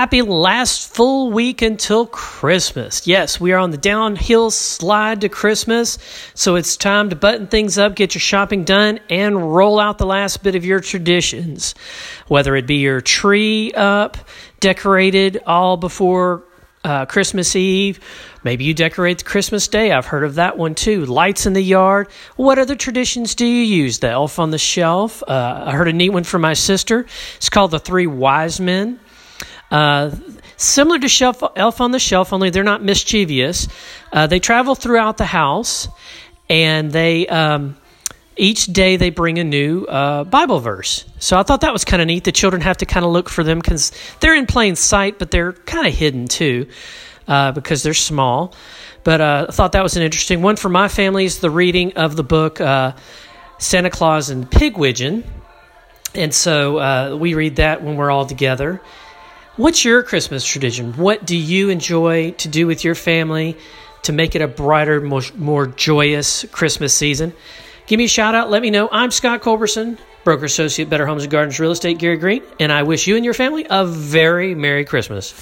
Happy last full week until Christmas. Yes, we are on the downhill slide to Christmas, so it's time to button things up, get your shopping done, and roll out the last bit of your traditions. Whether it be your tree up, decorated all before uh, Christmas Eve. Maybe you decorate the Christmas Day. I've heard of that one too. Lights in the yard. What other traditions do you use? The elf on the shelf. Uh, I heard a neat one from my sister. It's called the Three Wise Men. Uh, similar to shelf, Elf on the Shelf, only they're not mischievous. Uh, they travel throughout the house, and they um, each day they bring a new uh, Bible verse. So I thought that was kind of neat. The children have to kind of look for them because they're in plain sight, but they're kind of hidden too uh, because they're small. But uh, I thought that was an interesting one for my family. Is the reading of the book Santa Claus and Pigwidgeon, and so we read that when we're all together. What's your Christmas tradition? What do you enjoy to do with your family to make it a brighter, more, more joyous Christmas season? Give me a shout out. Let me know. I'm Scott Culberson, broker associate, Better Homes and Gardens Real Estate, Gary Greene, and I wish you and your family a very Merry Christmas.